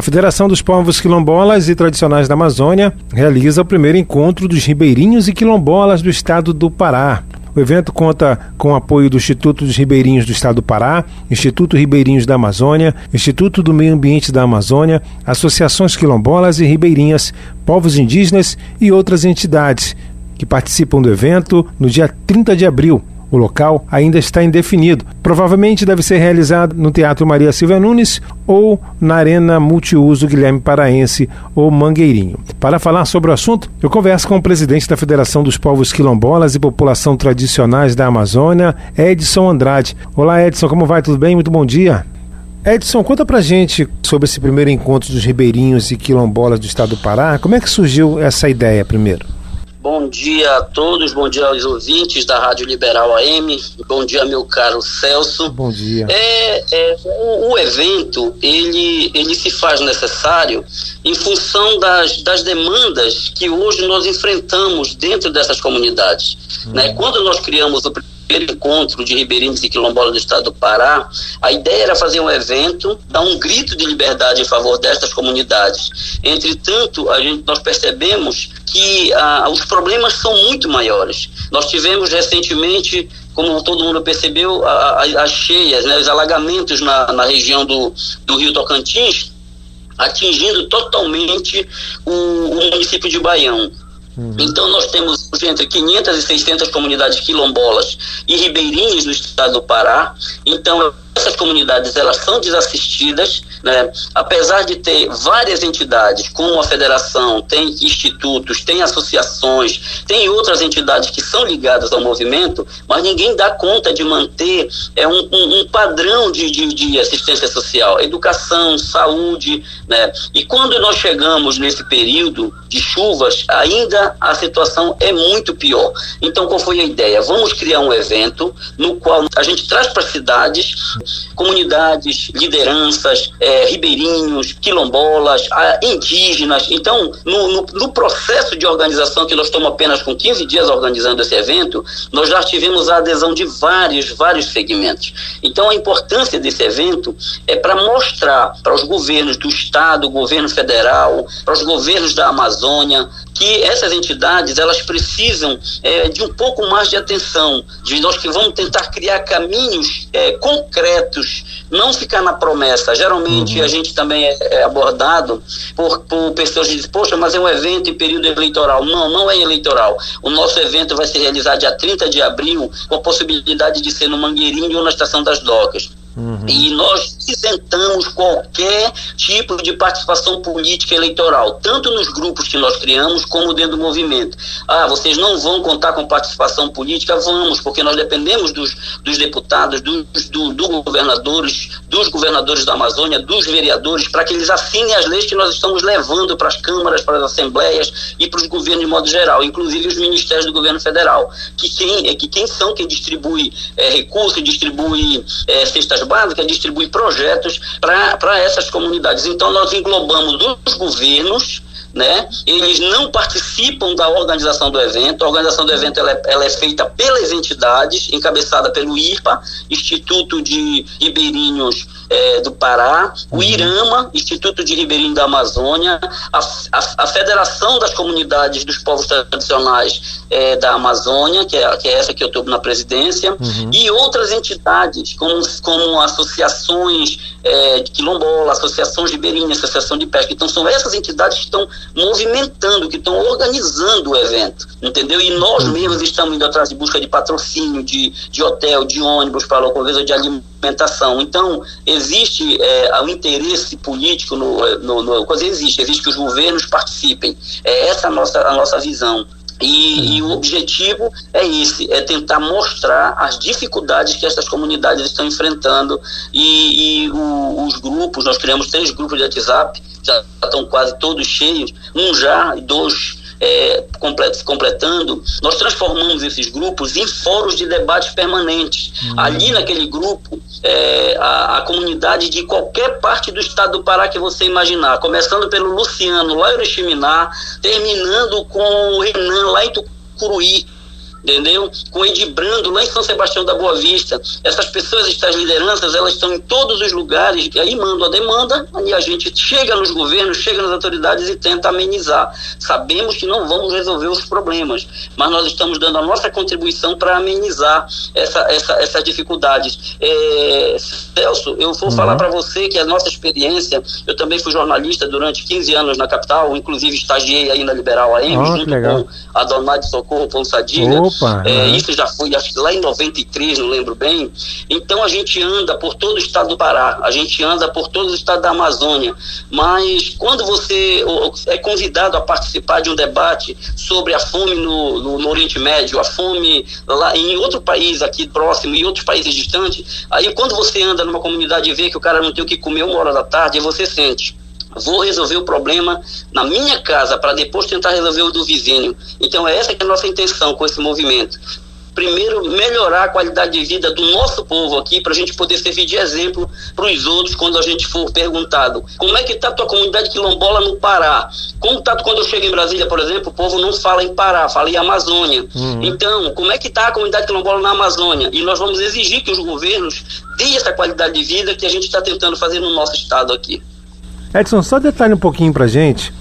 A Federação dos Povos Quilombolas e Tradicionais da Amazônia realiza o primeiro encontro dos ribeirinhos e quilombolas do estado do Pará. O evento conta com o apoio do Instituto dos Ribeirinhos do Estado do Pará, Instituto Ribeirinhos da Amazônia, Instituto do Meio Ambiente da Amazônia, associações quilombolas e ribeirinhas, povos indígenas e outras entidades que participam do evento no dia 30 de abril, o local ainda está indefinido. Provavelmente deve ser realizado no Teatro Maria Silvia Nunes ou na Arena Multiuso Guilherme Paraense ou Mangueirinho. Para falar sobre o assunto, eu converso com o presidente da Federação dos Povos Quilombolas e População Tradicionais da Amazônia, Edson Andrade. Olá, Edson, como vai? Tudo bem? Muito bom dia. Edson, conta pra gente sobre esse primeiro encontro dos ribeirinhos e quilombolas do estado do Pará. Como é que surgiu essa ideia primeiro? Bom dia a todos, bom dia aos ouvintes da Rádio Liberal AM, bom dia meu caro Celso. Bom dia. É, é o, o, evento ele, ele se faz necessário em função das, das demandas que hoje nós enfrentamos dentro dessas comunidades. Hum. Né? Quando nós criamos o primeiro encontro de ribeirinhos e quilombolas do estado do Pará, a ideia era fazer um evento, dar um grito de liberdade em favor destas comunidades. Entretanto, a gente, nós percebemos que ah, os problemas são muito maiores. Nós tivemos recentemente, como todo mundo percebeu, as cheias, né, os alagamentos na, na região do, do Rio Tocantins, atingindo totalmente o, o município de Baião. Uhum. Então, nós temos entre 500 e 600 comunidades quilombolas e ribeirinhos no estado do Pará. Então, essas comunidades elas são desassistidas, né? apesar de ter várias entidades, como a federação, tem institutos, tem associações, tem outras entidades que são ligadas ao movimento, mas ninguém dá conta de manter é, um, um, um padrão de, de, de, assistência social, educação, saúde. Né? E quando nós chegamos nesse período de chuvas, ainda a situação é muito pior. Então, qual foi a ideia? Vamos criar um evento no qual a gente traz para cidades comunidades, lideranças, é, ribeirinhos, quilombolas, indígenas. Então, no, no, no, processo de organização, que nós estamos apenas com 15 dias organizando esse evento, nós já tivemos a adesão de vários, vários segmentos. Então, a importância desse evento é para mostrar para os governos do Estado, governo federal, para os governos da Amazônia, que essas entidades elas precisam é, de um pouco mais de atenção, de nós que vamos tentar criar caminhos é, concretos, não ficar na promessa. Geralmente uhum. a gente também é, é, abordado por, por pessoas que dizem, poxa, mas é um evento em período eleitoral. Não, não é eleitoral. O nosso evento vai ser realizado dia 30 de abril, com a possibilidade de ser no Mangueirinho ou na Estação das Docas. Uhum. E nós isentamos qualquer tipo de participação política eleitoral, tanto nos grupos que nós criamos, como dentro do movimento. Ah, vocês não vão contar com participação política? Vamos, porque nós dependemos dos, dos deputados, dos do, do governadores, dos governadores da Amazônia, dos vereadores, para que eles assinem as leis que nós estamos levando para as câmaras, para as assembleias e para os governos de modo geral, inclusive os ministérios do governo federal, que quem, que quem são quem distribui é, recursos, distribui é, cestas básica distribui projetos para essas comunidades. Então, nós englobamos os governos, né? Eles não participam da organização do evento. A organização do evento ela é, ela é, feita pelas entidades, encabeçada pelo IRPA, Instituto de Ribeirinhos é, do Pará, o uhum. IRAMA, Instituto de Ribeirinho da Amazônia, a, a, a Federação das Comunidades dos Povos Tradicionais é, da Amazônia, que é, que é essa que eu estou na presidência, uhum. e outras entidades, como, como associações é, de quilombola, associações ribeirinhas, associação de pesca. Então, são essas entidades que estão movimentando, que estão organizando o evento, entendeu? E nós uhum. mesmos estamos indo atrás de busca de patrocínio, de, de hotel, de ônibus para localização de alimentação. Então, existe é, o interesse político no, no, no coisa existe, existe que os governos participem. É essa a nossa, a nossa visão. E, e, o objetivo é esse, é tentar mostrar as dificuldades que essas comunidades estão enfrentando e, e o, os grupos, nós criamos três grupos de WhatsApp, já estão quase todos cheios, um já e dois é, complet, completando, nós transformamos esses grupos em fóruns de debate permanentes. Uhum. Ali naquele grupo, é, a, a, comunidade de qualquer parte do estado do Pará que você imaginar, começando pelo Luciano, lá em Oriximiná, terminando com o Renan, lá em Tucuruí, entendeu? Com Edibrando, lá em São Sebastião da Boa Vista. Essas pessoas, essas lideranças, elas estão em todos os lugares, e aí mandam a demanda, e a gente chega nos governos, chega nas autoridades e tenta amenizar. Sabemos que não vamos resolver os problemas, mas nós estamos dando a nossa contribuição para amenizar essa, essa, essas dificuldades. É, Celso, eu vou uhum. falar para você que a nossa experiência, eu também fui jornalista durante 15 anos na capital, inclusive estagiei aí na Liberal AM, oh, junto com a Donade Socorro Ponsadilha. Opa! É. Isso já foi, acho que lá em 93, não lembro bem. Então a gente anda por todo o estado do Pará, a gente anda por todo o estado da Amazônia, mas quando você é convidado a participar de um debate sobre a fome no, no, no Oriente Médio, a fome lá em outro país aqui próximo e outros países distantes, aí quando você anda numa comunidade e vê que o cara não tem o que comer uma hora da tarde, você sente vou resolver o problema na minha casa para depois tentar resolver o do vizinho. Então é essa que é a nossa intenção com esse movimento. Primeiro, melhorar a qualidade de vida do nosso povo aqui, para a gente poder servir de exemplo para os outros quando a gente for perguntado como é que está a tua comunidade quilombola no Pará. Como está quando eu chego em Brasília, por exemplo, o povo não fala em Pará, fala em Amazônia. Uhum. Então, como é que está a comunidade quilombola na Amazônia? E nós vamos exigir que os governos deem essa qualidade de vida que a gente está tentando fazer no nosso estado aqui. Edson, só detalhe um pouquinho para gente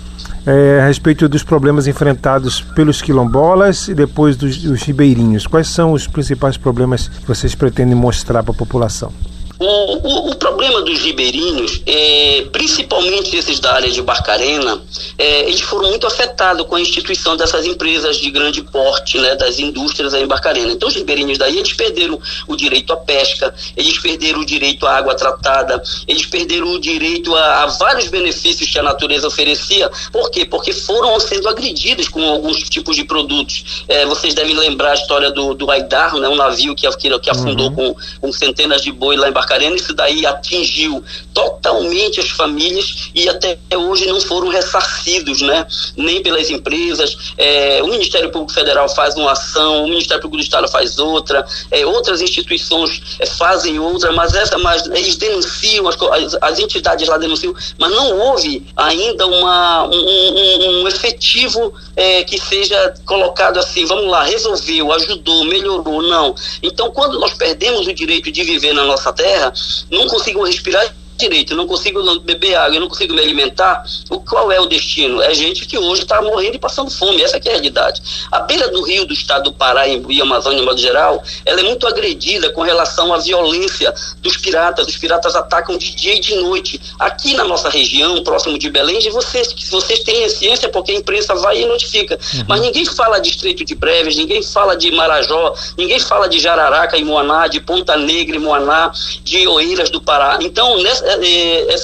é, a respeito dos problemas enfrentados pelos quilombolas e depois dos, dos ribeirinhos. Quais são os principais problemas que vocês pretendem mostrar para a população? O, o, o, problema dos ribeirinhos, é, principalmente esses da área de Barcarena, é, eles foram muito afetados com a instituição dessas empresas de grande porte, né, das indústrias aí em Barcarena. Então, os ribeirinhos daí, eles perderam o direito à pesca, eles perderam o direito à água tratada, eles perderam o direito a, a vários benefícios que a natureza oferecia. Por quê? Porque foram sendo agredidos com alguns tipos de produtos. É, vocês devem lembrar a história do, do Aidar, né, um navio que, que, que afundou uhum. com, com centenas de boi lá em Barcarena Barcarena, isso daí atingiu totalmente as famílias e até hoje não foram ressarcidos, né? Nem pelas empresas. É, o Ministério Público Federal faz uma ação, o Ministério Público do Estado faz outra, é, outras instituições é, fazem outra, mas essa, mas eles denunciam, as, as, as, entidades lá denunciam, mas não houve ainda uma, um, um, um efetivo é, que seja colocado assim, vamos lá, resolveu, ajudou, melhorou, não. Então, quando nós perdemos o direito de viver na nossa terra, terra, não consigo respirar direito, eu não consigo beber água, eu não consigo me alimentar, o qual é o destino? É gente que hoje está morrendo e passando fome, essa é a realidade. A beira do rio do estado do Pará e Amazônia, de modo geral, ela é muito agredida com relação à violência dos piratas. Os piratas atacam de dia e de noite. Aqui na nossa região, próximo de Belém, vocês, vocês têm ciência porque a imprensa vai e notifica. Uhum. Mas ninguém fala de Estreito de Breves, ninguém fala de Marajó, ninguém fala de Jararaca e Moaná, de Ponta Negra e Moaná, de Oeiras do Pará. Então, nessa,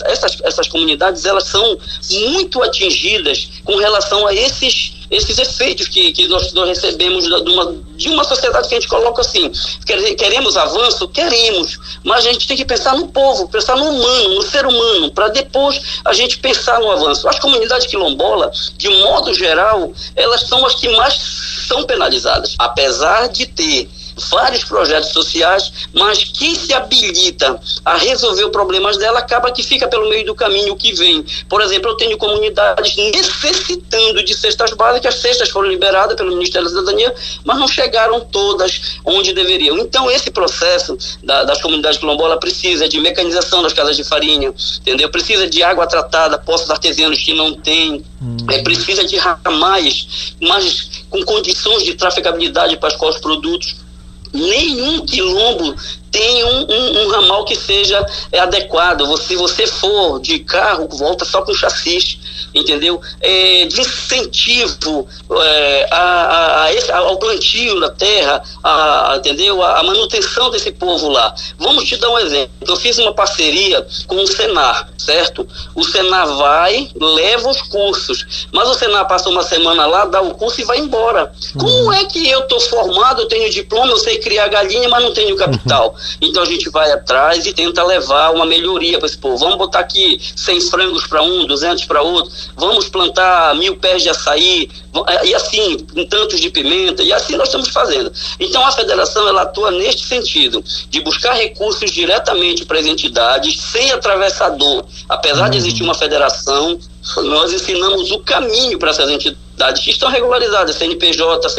essas, essas comunidades elas são muito atingidas com relação a esses esses efeitos que, que nós, nós recebemos de uma, de uma sociedade que a gente coloca assim. Queremos avanço? Queremos. Mas a gente tem que pensar no povo, pensar no humano, no ser humano, para depois a gente pensar no avanço. As comunidades quilombola, de modo geral, elas são as que mais são penalizadas. Apesar de ter vários projetos sociais, mas quem se habilita a resolver os problemas dela acaba que fica pelo meio do caminho o que vem. Por exemplo, eu tenho comunidades necessitando de cestas básicas, as cestas foram liberadas pelo Ministério da Cidadania, mas não chegaram todas onde deveriam. Então, esse processo da, das comunidades quilombolas precisa de mecanização das casas de farinha, entendeu? Precisa de água tratada, poços artesianos que não tem, hum. é, precisa de ramais, mas com condições de trafegabilidade para os produtos nenhum quilombo tem um, um, um, ramal que seja é, adequado. Se você for de carro, volta só com chassi, entendeu? É, de incentivo é, a, a, a, ao plantio da terra, a, entendeu? A, manutenção desse povo lá. Vamos te dar um exemplo. Eu fiz uma parceria com o Senar, certo? O Senar vai, leva os cursos, mas o Senar passa uma semana lá, dá o curso e vai embora. Uhum. Como é que eu estou formado, eu tenho diploma, eu sei criar galinha, mas não tenho capital? Então a gente vai atrás e tenta levar uma melhoria para esse povo. Vamos botar aqui 100 frangos para um, 200 para outro, vamos plantar mil pés de açaí, é, e assim, tantos de pimenta, e assim nós estamos fazendo. Então a federação ela atua neste sentido, de buscar recursos diretamente para as entidades, sem atravessador. Apesar de existir uma federação, nós ensinamos o caminho para essas entidades que estão regularizadas, CNPJ,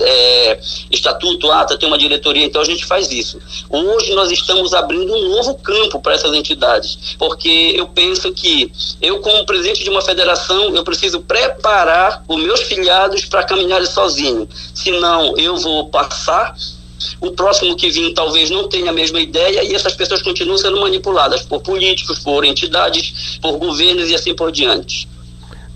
é, estatuto, ata, tem uma diretoria, então a gente faz isso. Hoje nós estamos abrindo um novo campo para essas entidades, porque eu penso que eu, como presidente de uma federação, eu preciso preparar os meus filiados para caminharem sozinho, senão eu vou passar o próximo que vir talvez não tenha a mesma ideia e essas pessoas continuam sendo manipuladas por políticos, por entidades, por governos e assim por diante.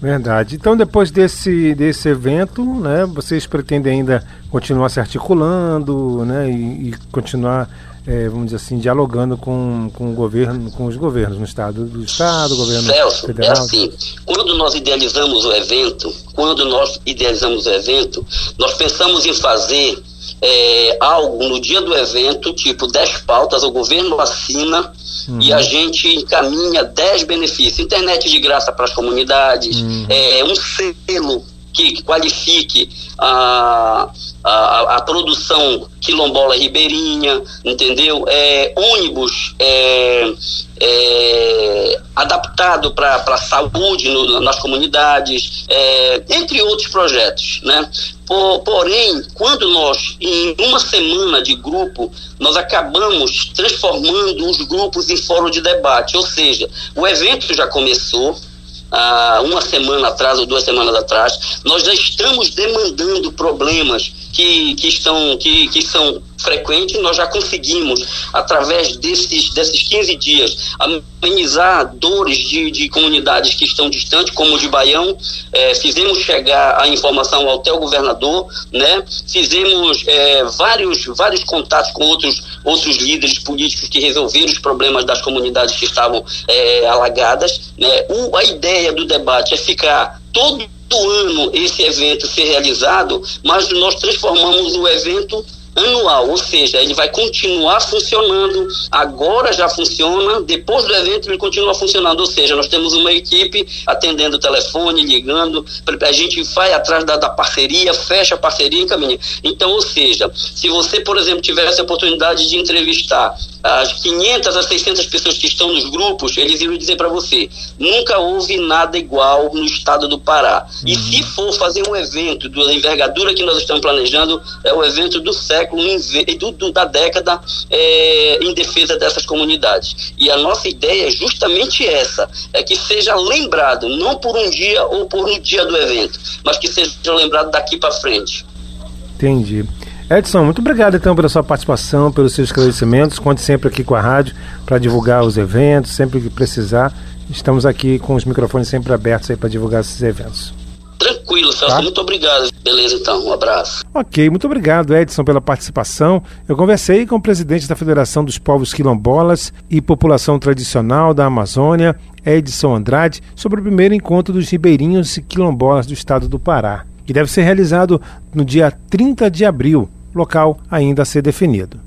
Verdade. Então, depois desse, desse evento, né, vocês pretendem ainda continuar se articulando né, e, e continuar, é, vamos dizer assim, dialogando com, com o governo, com os governos no estado, do estado, governo Celso, é federal? É assim, quando nós idealizamos o evento, quando nós idealizamos o evento, nós pensamos em fazer é, algo no dia do evento, tipo 10 pautas, o governo assina uhum. e a gente encaminha 10 benefícios. Internet de graça para as comunidades, uhum. é, um selo que, que qualifique a, a, a, produção quilombola ribeirinha, entendeu? É, ônibus é, é, adaptado para a saúde no, nas comunidades, é, entre outros projetos, né? Por, porém, quando nós, em uma semana de grupo, nós acabamos transformando os grupos em fórum de debate, ou seja, o evento já começou, ah, uma semana atrás ou duas semanas atrás, nós já estamos demandando problemas que, que, estão, que, que são frequentes, nós já conseguimos, através desses, desses 15 dias, amenizar dores de, de comunidades que estão distantes, como o de Baião, é, fizemos chegar a informação ao teu governador, né? fizemos é, vários, vários contatos com outros, outros líderes políticos que resolveram os problemas das comunidades que estavam é, alagadas. Né? O, a ideia do debate é ficar todo ano esse evento ser realizado, mas nós transformamos o evento anual, ou seja, ele vai continuar funcionando, agora já funciona, depois do evento ele continua funcionando, ou seja, nós temos uma equipe atendendo o telefone, ligando, a gente vai atrás da, da parceria, fecha a parceria e encaminha. Então, ou seja, se você, por exemplo, tivesse a oportunidade de entrevistar as 500 a 600 pessoas que estão nos grupos, eles iriam dizer para você: nunca houve nada igual no estado do Pará. Uhum. E se for fazer um evento da envergadura que nós estamos planejando, é o evento do século, do, do, da década, é, em defesa dessas comunidades. E a nossa ideia é justamente essa: é que seja lembrado, não por um dia ou por um dia do evento, mas que seja lembrado daqui para frente. Entendi. Edson, muito obrigado então pela sua participação, pelos seus esclarecimentos. Conte sempre aqui com a rádio para divulgar os eventos, sempre que precisar. Estamos aqui com os microfones sempre abertos aí para divulgar esses eventos. Celso. Tá? Muito obrigado. Beleza, então. Um abraço. Ok, muito obrigado, Edson, pela participação. Eu conversei com o presidente da Federação dos Povos Quilombolas e População Tradicional da Amazônia, Edson Andrade, sobre o primeiro encontro dos ribeirinhos e quilombolas do estado do Pará, que deve ser realizado no dia 30 de abril local ainda a ser definido.